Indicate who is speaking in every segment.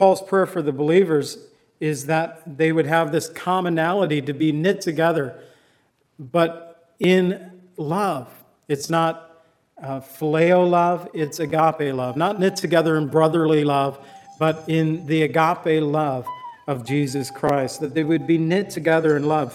Speaker 1: Paul's prayer for the believers is that they would have this commonality to be knit together, but in love. It's not uh, phileo love, it's agape love. Not knit together in brotherly love, but in the agape love of Jesus Christ, that they would be knit together in love.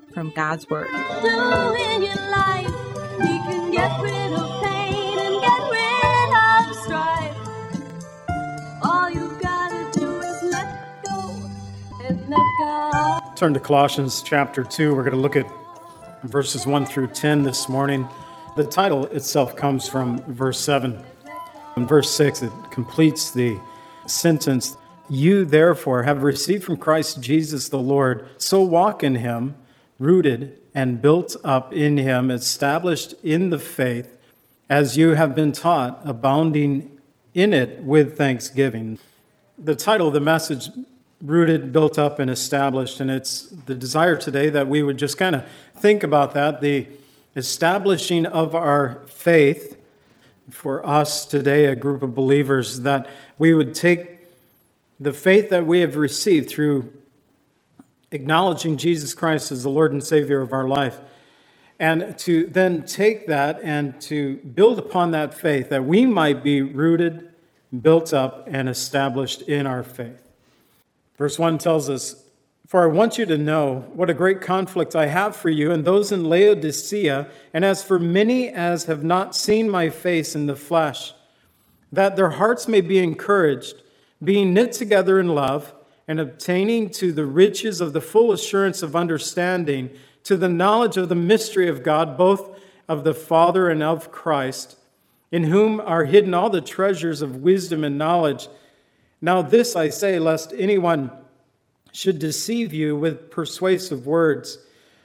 Speaker 2: from God's Word.
Speaker 3: do in your life. He can get rid of pain and get rid of strife. All you gotta do is let go and let God.
Speaker 1: Turn to Colossians chapter 2. We're going to look at verses 1 through 10 this morning. The title itself comes from verse 7. In verse 6, it completes the sentence You, therefore, have received from Christ Jesus the Lord, so walk in him, rooted and built up in him, established in the faith, as you have been taught, abounding in it with thanksgiving. The title of the message, Rooted, Built Up, and Established, and it's the desire today that we would just kind of think about that the establishing of our faith for us today, a group of believers, that we would take the faith that we have received through acknowledging Jesus Christ as the Lord and Savior of our life, and to then take that and to build upon that faith that we might be rooted, built up, and established in our faith. Verse 1 tells us, For I want you to know what a great conflict I have for you and those in Laodicea, and as for many as have not seen my face in the flesh, that their hearts may be encouraged, being knit together in love, and obtaining to the riches of the full assurance of understanding, to the knowledge of the mystery of God, both of the Father and of Christ, in whom are hidden all the treasures of wisdom and knowledge. Now, this I say, lest anyone should deceive you with persuasive words.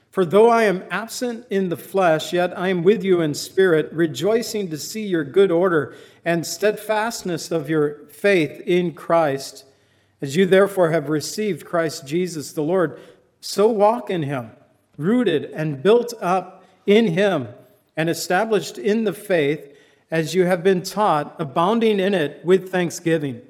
Speaker 1: For though I am absent in the flesh, yet I am with you in spirit, rejoicing to see your good order and steadfastness of your faith in Christ. As you therefore have received Christ Jesus the Lord, so walk in him, rooted and built up in him, and established in the faith, as you have been taught, abounding in it with thanksgiving.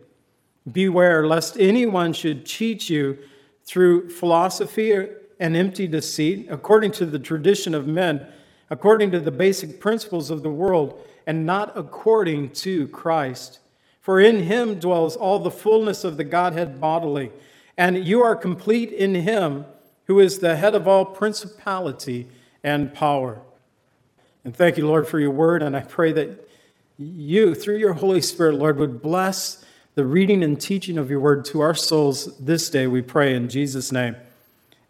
Speaker 1: Beware lest anyone should cheat you through philosophy and empty deceit, according to the tradition of men, according to the basic principles of the world, and not according to Christ. For in him dwells all the fullness of the Godhead bodily, and you are complete in him who is the head of all principality and power. And thank you, Lord, for your word, and I pray that you, through your Holy Spirit, Lord, would bless the reading and teaching of your word to our souls this day, we pray in Jesus' name.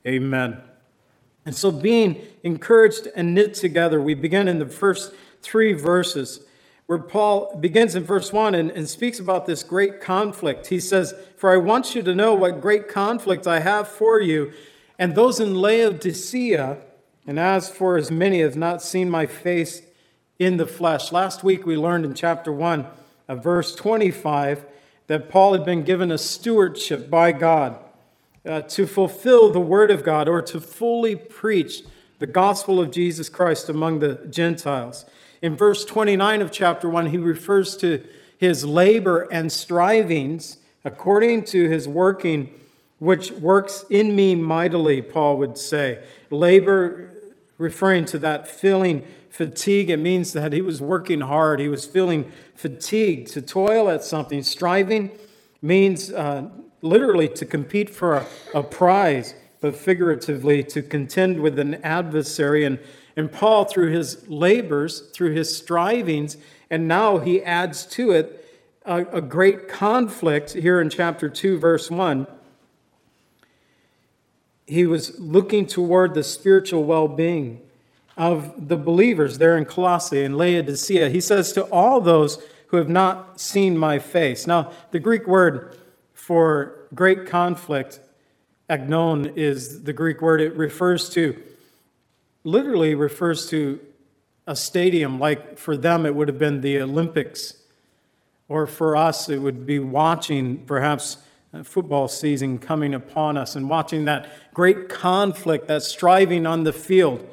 Speaker 1: Amen. And so, being encouraged and knit together, we begin in the first three verses where Paul begins in verse 1 and, and, speaks about this great conflict. He says, For I want you to know what great conflict I have for you and those in Laodicea, and as for as many as not seen my face in the flesh. Last week we learned in chapter 1 of verse 25 that Paul had been given a stewardship by God uh, to fulfill the word of God or to fully preach the gospel of Jesus Christ among the Gentiles. In verse 29 of chapter 1, he refers to his labor and strivings according to his working, which works in me mightily, Paul would say. Labor referring to that feeling fatigue. It means that he was working hard. He was feeling fatigued. To toil at something, striving means uh, literally to compete for a, a, prize, but figuratively to contend with an adversary. And, and Paul, through his labors, through his strivings, and now he adds to it a, a great conflict here in chapter 2, verse 1 he was looking toward the spiritual well being of the believers there in Colossae and Laodicea. He says, To all those who have not seen my face. Now, the Greek word for great conflict, agon, is the Greek word. It refers to, literally refers to a stadium, like for them it would have been the Olympics, or for us it would be watching perhaps football season coming upon us and watching that great conflict, that striving on the field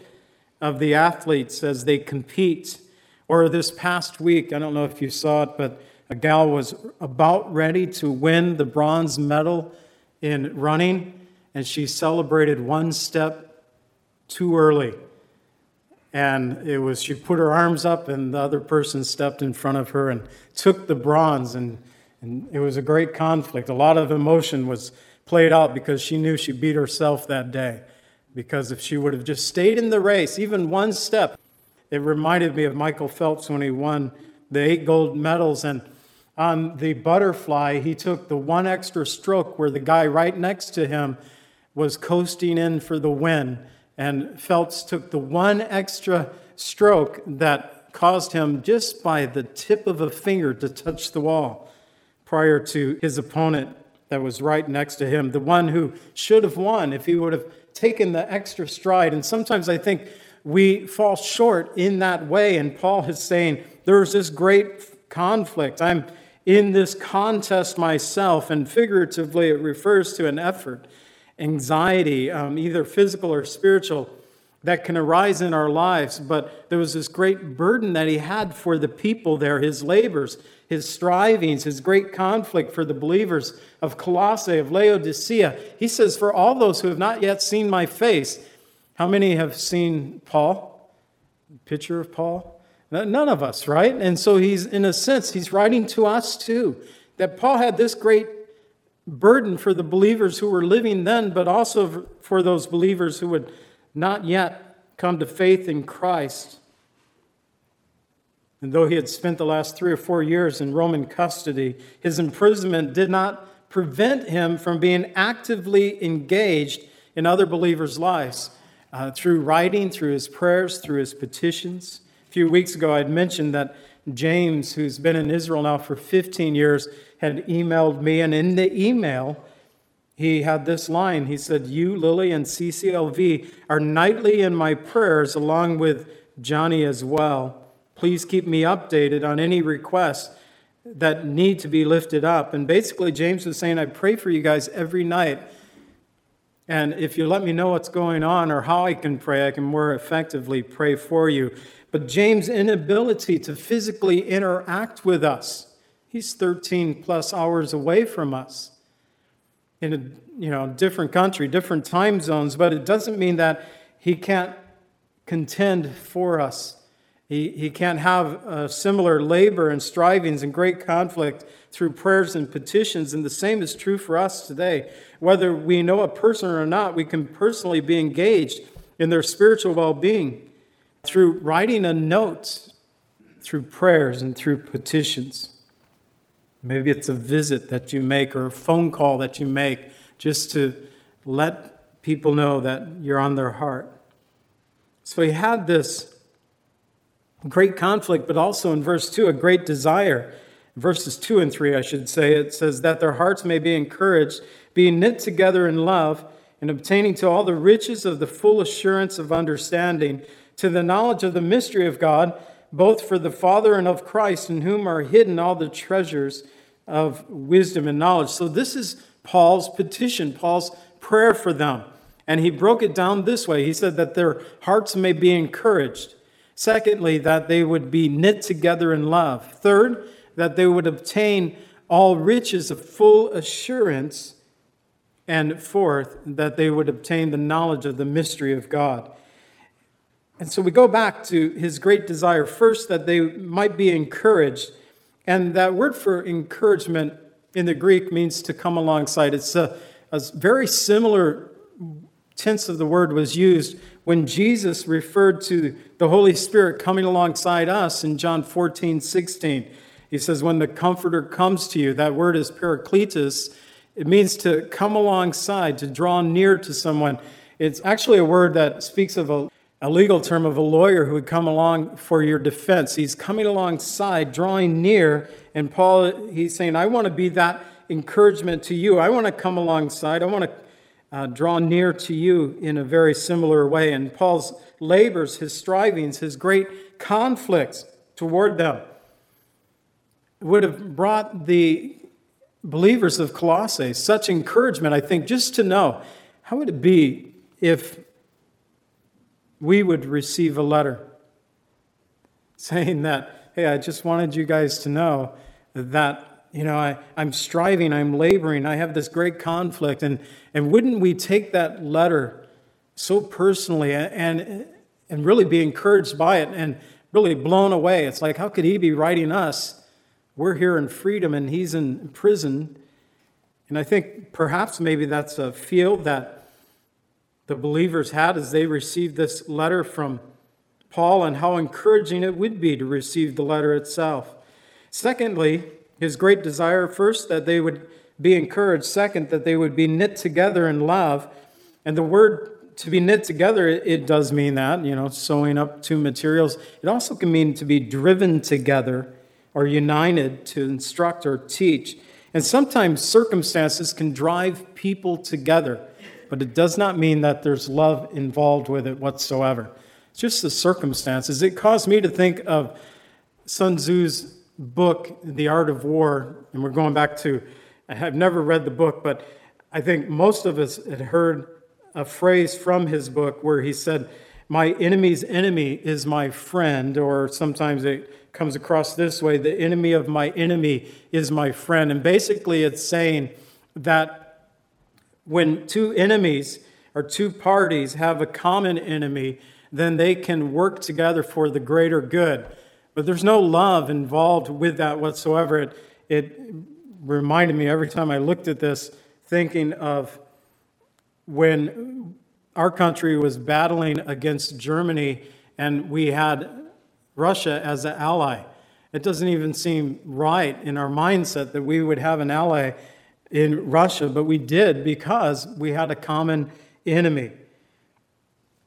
Speaker 1: of the athletes as they compete. Or this past week, I don't know if you saw it, but a gal was about ready to win the bronze medal in running, and she celebrated one step too early. And it was, she put her arms up, and the other person stepped in front of her and took the bronze. And and it was a great conflict. A lot of emotion was played out because she knew she beat herself that day. Because if she would have just stayed in the race, even one step, it reminded me of Michael Phelps when he won the eight gold medals. And on the butterfly, he took the one extra stroke where the guy right next to him was coasting in for the win. And Phelps took the one extra stroke that caused him just by the tip of a finger to touch the wall prior to his opponent that was right next to him, the one who should have won if he would have taken the extra stride. And sometimes I think we fall short in that way. And Paul is saying there's this great conflict. I'm in this contest myself, and figuratively, it refers to an effort, anxiety, um, either physical or spiritual, that can arise in our lives. But there was this great burden that he had for the people there, his labors his strivings, his great conflict for the believers of Colossae, of Laodicea. He says, For all those who have not yet seen my face, how many have seen Paul? Picture of Paul? None of us, right? And so he's, in a sense, he's writing to us too. That Paul had this great burden for the believers who were living then, but also for those believers who would not yet come to faith in Christ. And though he had spent the last three or four years in Roman custody, his imprisonment did not prevent him from being actively engaged in other believers' lives uh, through writing, through his prayers, through his petitions. A few weeks ago, I had mentioned that James, who's been in Israel now for 15 years, had emailed me, and in the email, he had this line. He said, You, Lily, and CCLV are nightly in my prayers, along with Johnny as well. Please keep me updated on any requests that need to be lifted up. And basically, James was saying, I pray for you guys every night. And if you let me know what's going on or how I can pray, I can more effectively pray for you. But James' inability to physically interact with us, he's 13 plus hours away from us in a you know, different country, different time zones, but it doesn't mean that he can't contend for us he, he can't have similar labor and strivings and great conflict through prayers and petitions. And the same is true for us today. Whether we know a person or not, we can personally be engaged in their spiritual well being through writing a note, through prayers, and through petitions. Maybe it's a visit that you make or a phone call that you make just to let people know that you're on their heart. So he had this great conflict, but also in verse 2, a great desire. Verses 2 and 3, I should say, it says, That their hearts may be encouraged, being knit together in love, and obtaining to all the riches of the full assurance of understanding, to the knowledge of the mystery of God, both for the Father and of Christ, in whom are hidden all the treasures of wisdom and knowledge. So, this is Paul's petition, Paul's prayer for them. And he broke it down this way He said that their hearts may be encouraged. Secondly, that they would be knit together in love. Third, that they would obtain all riches of full assurance. And fourth, that they would obtain the knowledge of the mystery of God. And so we go back to his great desire first that they might be encouraged. And that word for encouragement in the Greek means to come alongside. It's a, a very similar tense of the word was used when Jesus referred to the Holy Spirit coming alongside us in John 14, 16. He says, When the Comforter comes to you, that word is parakletos. It means to come alongside, to draw near to someone. It's actually a word that speaks of a, a legal term of a lawyer who would come along for your defense. He's coming alongside, drawing near. And Paul, he's saying, I want to be that encouragement to you. I want to come alongside. I want to uh, draw near to you in a very similar way. And Paul's labors, his strivings, his great conflicts toward them would have brought the believers of Colossae such encouragement, I think, just to know how would it be if we would receive a letter saying that, hey, I just wanted you guys to know that you know, I, I'm striving, I'm laboring, I have this great conflict. And, and wouldn't we take that letter so personally and, and really be encouraged by it and really blown away? It's like, how could he be writing us? We're here in freedom and he's in prison. And I think perhaps maybe that's a field that the believers had as they received this letter from Paul and how encouraging it would be to receive the letter itself. Secondly, his great desire, first, that they would be encouraged. Second, that they would be knit together in love. And the word to be knit together, it does mean that, you know, sewing up two materials. It also can mean to be driven together or united to instruct or teach. And sometimes circumstances can drive people together, but it does not mean that there's love involved with it whatsoever. It's just the circumstances. It caused me to think of Sun Tzu's book, The Art of War, and we're going back to, I have never read the book, but I think most of us had heard a phrase from his book where he said, My enemy's enemy is my friend, or sometimes it comes across this way the enemy of my enemy is my friend. And basically, it's saying that when two enemies or two parties have a common enemy, then they can work together for the greater good. But there's no love involved with that whatsoever. It, it reminded me every time I looked at this, thinking of when our country was battling against Germany and we had Russia as an ally. It doesn't even seem right in our mindset that we would have an ally in Russia, but we did because we had a common enemy.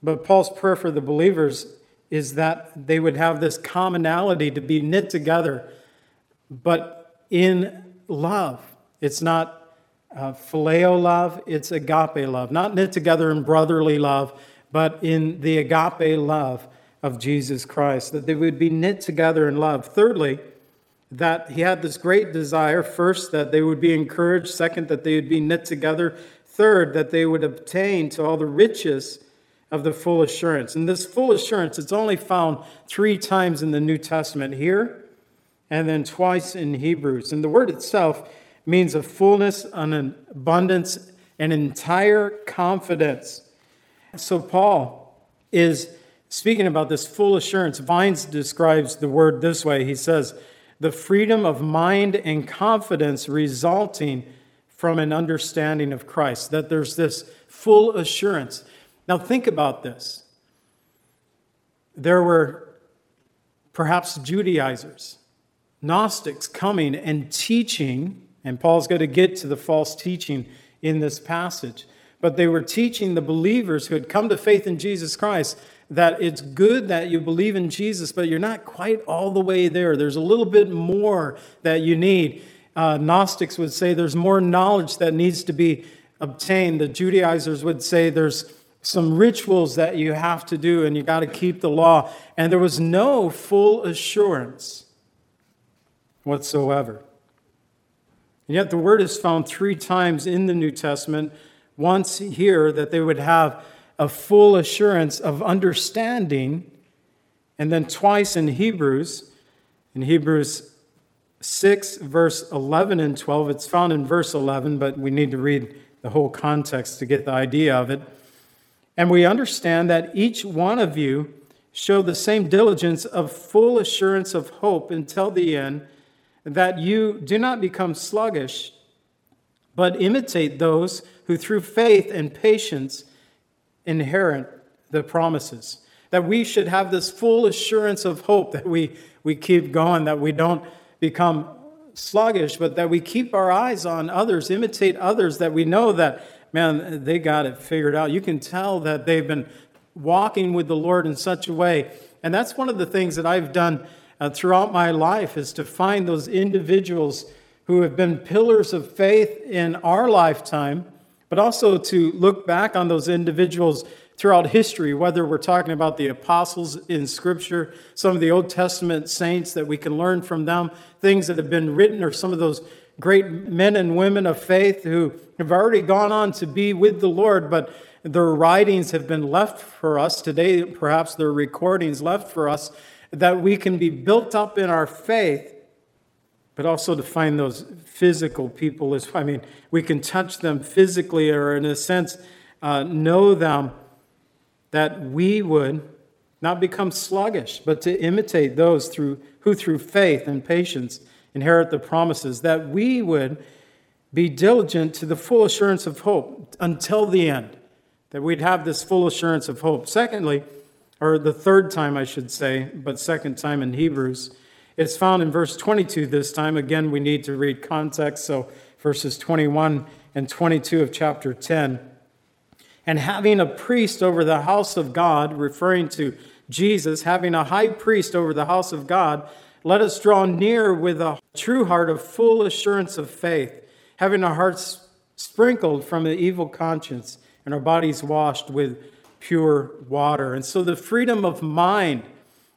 Speaker 1: But Paul's prayer for the believers is that they would have this commonality to be knit together, but in love. It's not uh, phileo love, it's agape love. Not knit together in brotherly love, but in the agape love of Jesus Christ, that they would be knit together in love. Thirdly, that he had this great desire first, that they would be encouraged, second, that they would be knit together, third, that they would obtain to all the riches of the full assurance. And this full assurance, it's only found three times in the New Testament here and then twice in Hebrews. And the word itself means a fullness, an abundance, an entire confidence. So Paul is speaking about this full assurance. Vine's describes the word this way he says, the freedom of mind and confidence resulting from an understanding of Christ, that there's this full assurance. Now, think about this. There were perhaps Judaizers, Gnostics coming and teaching, and Paul's going to get to the false teaching in this passage. But they were teaching the believers who had come to faith in Jesus Christ that it's good that you believe in Jesus, but you're not quite all the way there. There's a little bit more that you need. Uh, Gnostics would say there's more knowledge that needs to be obtained. The Judaizers would say there's some rituals that you have to do and you got to keep the law. And there was no full assurance whatsoever. And yet the word is found three times in the New Testament. Once here, that they would have a full assurance of understanding, and then twice in Hebrews, in Hebrews 6, verse 11 and 12. It's found in verse 11, but we need to read the whole context to get the idea of it. And we understand that each one of you show the same diligence of full assurance of hope until the end, that you do not become sluggish, but imitate those who through faith and patience inherit the promises. That we should have this full assurance of hope that we, we keep going, that we don't become sluggish, but that we keep our eyes on others, imitate others, that we know that, man, they got it figured out. You can tell that they've been walking with the Lord in such a way. And that's one of the things that I've done uh, throughout my life is to find those individuals who have been pillars of faith in our lifetime, but also to look back on those individuals throughout history, whether we're talking about the apostles in Scripture, some of the Old Testament saints that we can learn from them, things that have been written, or some of those great men and women of faith who have already gone on to be with the Lord, but their writings have been left for us. Today, perhaps their recordings left for us, that we can be built up in our faith, but also to find those physical people. Is, I mean, we can touch them physically or, in a sense, uh, know them, that we would not become sluggish, but to imitate those through, who through faith and patience inherit the promises, that we would be diligent to the full assurance of hope until the end that we'd have this full assurance of hope. Secondly, or the third time I should say, but second time in Hebrews, it's found in verse 22 this time. Again, we need to read context, so verses 21 and 22 of chapter 10. And having a priest over the house of God, referring to Jesus, having a high priest over the house of God, let us draw near with a true heart of full assurance of faith, having our hearts sprinkled from the evil conscience and our bodies washed with pure water. And so the freedom of mind,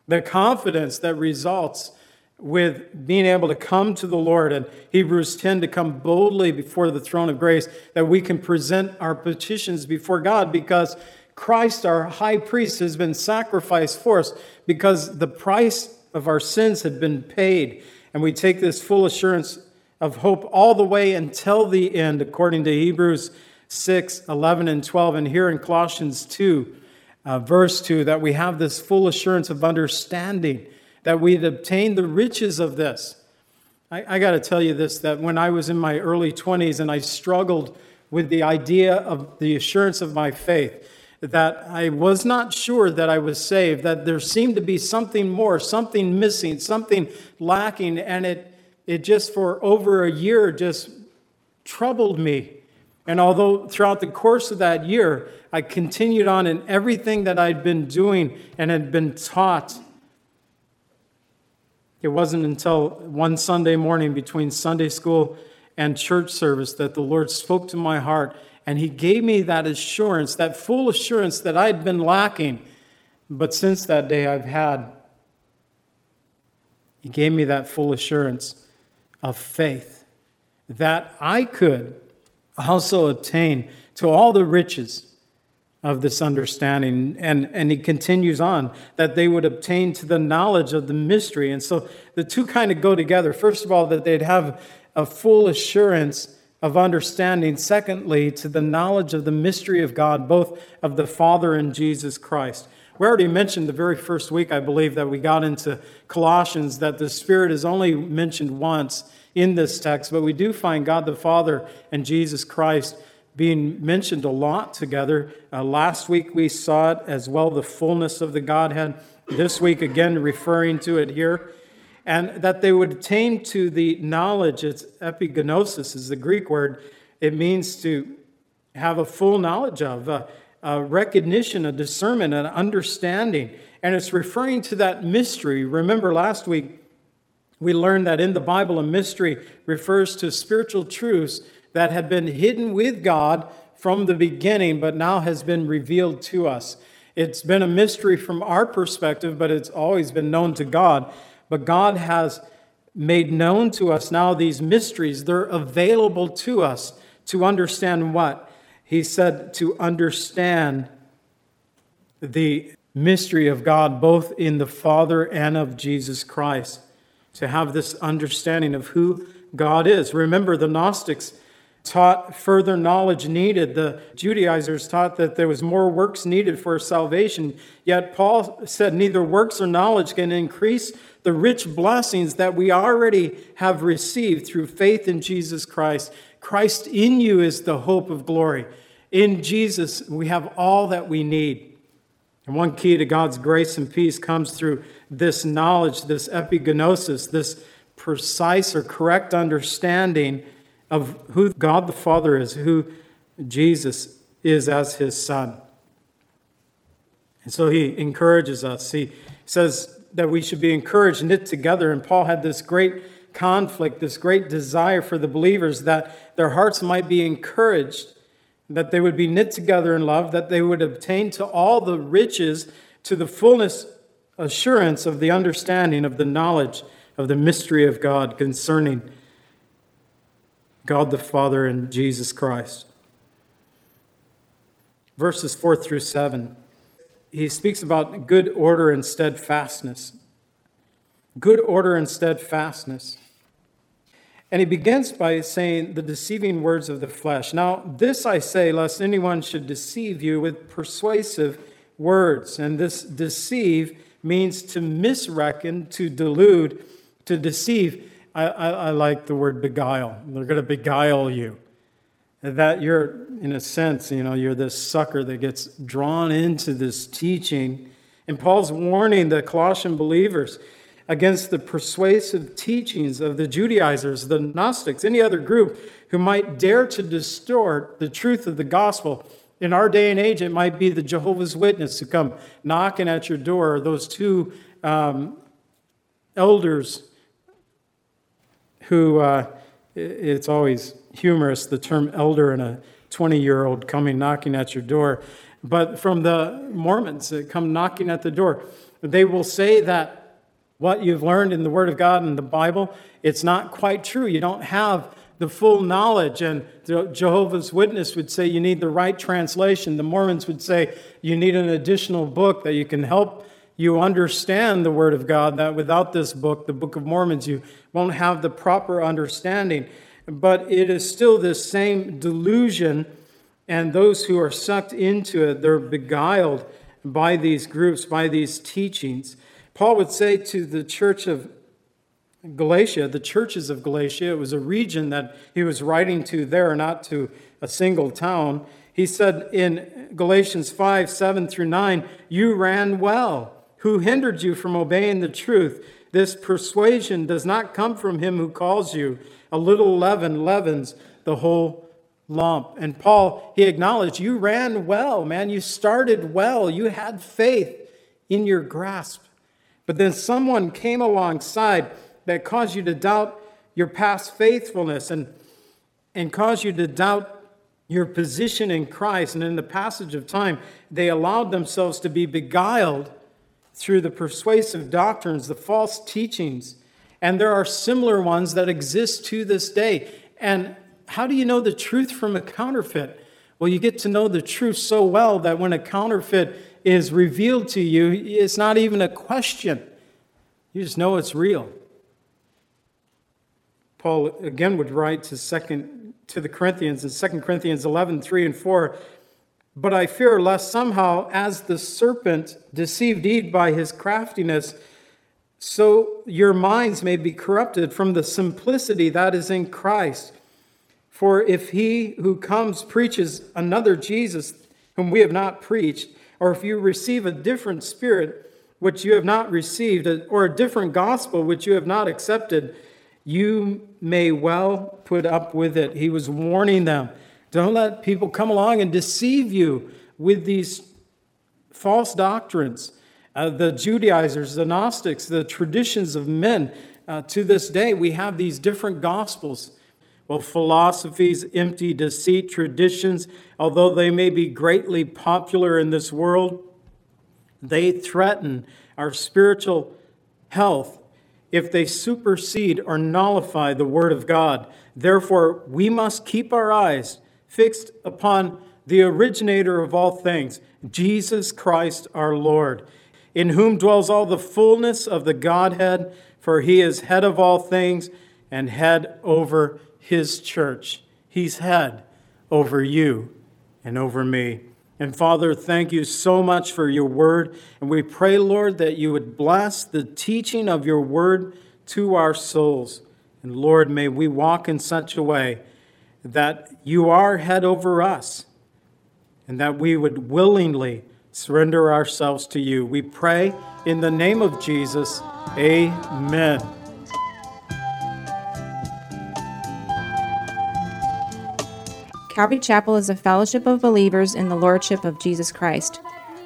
Speaker 1: the confidence that results with being able to come to the Lord and Hebrews 10 to come boldly before the throne of grace, that we can present our petitions before God because Christ, our high priest, has been sacrificed for us because the price of our sins had been paid. And we take this full assurance of hope all the way until the end, according to Hebrews 6, 11, and 12. And here in Colossians 2, uh, verse 2, that we have this full assurance of understanding, that we'd obtained the riches of this. I, I got to tell you this that when I was in my early 20s and I struggled with the idea of the assurance of my faith, that I was not sure that I was saved, that there seemed to be something more, something missing, something lacking, and it, it just for over a year just troubled me. And although throughout the course of that year, I continued on in everything that I'd been doing and had been taught, it wasn't until one Sunday morning between Sunday school and church service that the Lord spoke to my heart and He gave me that assurance, that full assurance that I'd been lacking. But since that day, I've had. He gave me that full assurance of faith that I could also attain to all the riches of this understanding. And, and he continues on that they would obtain to the knowledge of the mystery. And so the two kind of go together. First of all, that they'd have a full assurance of understanding. Secondly, to the knowledge of the mystery of God, both of the Father and Jesus Christ. We already mentioned the very first week, I believe, that we got into Colossians, that the Spirit is only mentioned once in this text, but we do find God the Father and Jesus Christ being mentioned a lot together. Uh, last week we saw it as well, the fullness of the Godhead. This week, again, referring to it here. And that they would attain to the knowledge, it's epigenosis is the Greek word. It means to have a full knowledge of, a, a recognition, a discernment, an understanding. And it's referring to that mystery. Remember last week, we learned that in the Bible, a mystery refers to spiritual truths that had been hidden with God from the beginning, but now has been revealed to us. It's been a mystery from our perspective, but it's always been known to God. But God has made known to us now these mysteries. They're available to us to understand what? He said to understand the mystery of God, both in the Father and of Jesus Christ to have this understanding of who God is. Remember, the Gnostics taught further knowledge needed. The Judaizers taught that there was more works needed for salvation. Yet Paul said neither works or knowledge can increase the rich blessings that we already have received through faith in Jesus Christ. Christ in you is the hope of glory. In Jesus, we have all that we need. And one key to God's grace and peace comes through this knowledge, this epigenosis, this precise or correct understanding of who God the Father is, who Jesus is as his Son. And so he encourages us. He says that we should be encouraged, knit together. And Paul had this great conflict, this great desire for the believers that their hearts might be encouraged, that they would be knit together in love, that they would obtain to all the riches, to the fullness assurance of the understanding of the knowledge of the mystery of God concerning God the Father and Jesus Christ. Verses 4 through 7, he speaks about good order and steadfastness. Good order and steadfastness. And he begins by saying the deceiving words of the flesh. Now, this I say, lest anyone should deceive you with persuasive words. And this deceive means to misreckon, to delude, to deceive. I, I, like the word beguile. They're going to beguile you. That you're, in a sense, you know, you're this sucker that gets drawn into this teaching. And Paul's warning the Colossian believers against the persuasive teachings of the Judaizers, the Gnostics, any other group who might dare to distort the truth of the gospel. In our day and age, it might be the Jehovah's Witness who come knocking at your door, those two um, elders who uh, it's always humorous the term elder and a 20 year old coming knocking at your door. But from the Mormons that come knocking at the door, they will say that what you've learned in the Word of God and the Bible, it's not quite true. You don't have the full knowledge. And Jehovah's Witness would say you need the right translation. The Mormons would say you need an additional book that you can help you understand the Word of God, that without this book, the Book of Mormons, you won't have the proper understanding. But it is still this same delusion, and those who are sucked into it, they're beguiled by these groups, by these teachings. Paul would say to the church of Galatia, the churches of Galatia, it was a region that he was writing to there, not to a single town. He said in Galatians 5 7 through 9, You ran well. Who hindered you from obeying the truth? This persuasion does not come from him who calls you. A little leaven leavens the whole lump. And Paul, he acknowledged, You ran well, man. You started well. You had faith in your grasp. But then someone came alongside that caused you to doubt your past faithfulness and, and caused you to doubt your position in Christ. And in the passage of time, they allowed themselves to be beguiled through the persuasive doctrines, the false teachings. And there are similar ones that exist to this day. And how do you know the truth from a counterfeit? Well, you get to know the truth so well that when a counterfeit is revealed to you, it's not even a question. You just know it's real. Paul again would write to second to the Corinthians in 2 Corinthians 11, 3 and 4, but I fear lest somehow, as the serpent deceived Eve by his craftiness, so your minds may be corrupted from the simplicity that is in Christ. For if he who comes preaches another Jesus whom we have not preached, or if you receive a different spirit which you have not received, or a different gospel which you have not accepted, you may well put up with it. He was warning them don't let people come along and deceive you with these false doctrines. Uh, the Judaizers, the Gnostics, the traditions of men. Uh, to this day, we have these different gospels. Well, philosophies, empty deceit, traditions, although they may be greatly popular in this world, they threaten our spiritual health if they supersede or nullify the Word of God. Therefore, we must keep our eyes fixed upon the originator of all things, Jesus Christ our Lord, in whom dwells all the fullness of the Godhead, for he is head of all things and head over his church. He's head over you and over me. And Father, thank you so much for your word. And we pray, Lord, that you would bless the teaching of your word to our souls. And Lord, may we walk in such a way that you are head over us and that we would willingly surrender ourselves to you. We pray in the name of Jesus. Amen.
Speaker 2: Calvary Chapel is a fellowship of believers in the Lordship of Jesus Christ.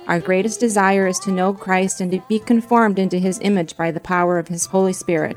Speaker 2: Our greatest desire is to know Christ and to be conformed into his image by the power of his Holy Spirit.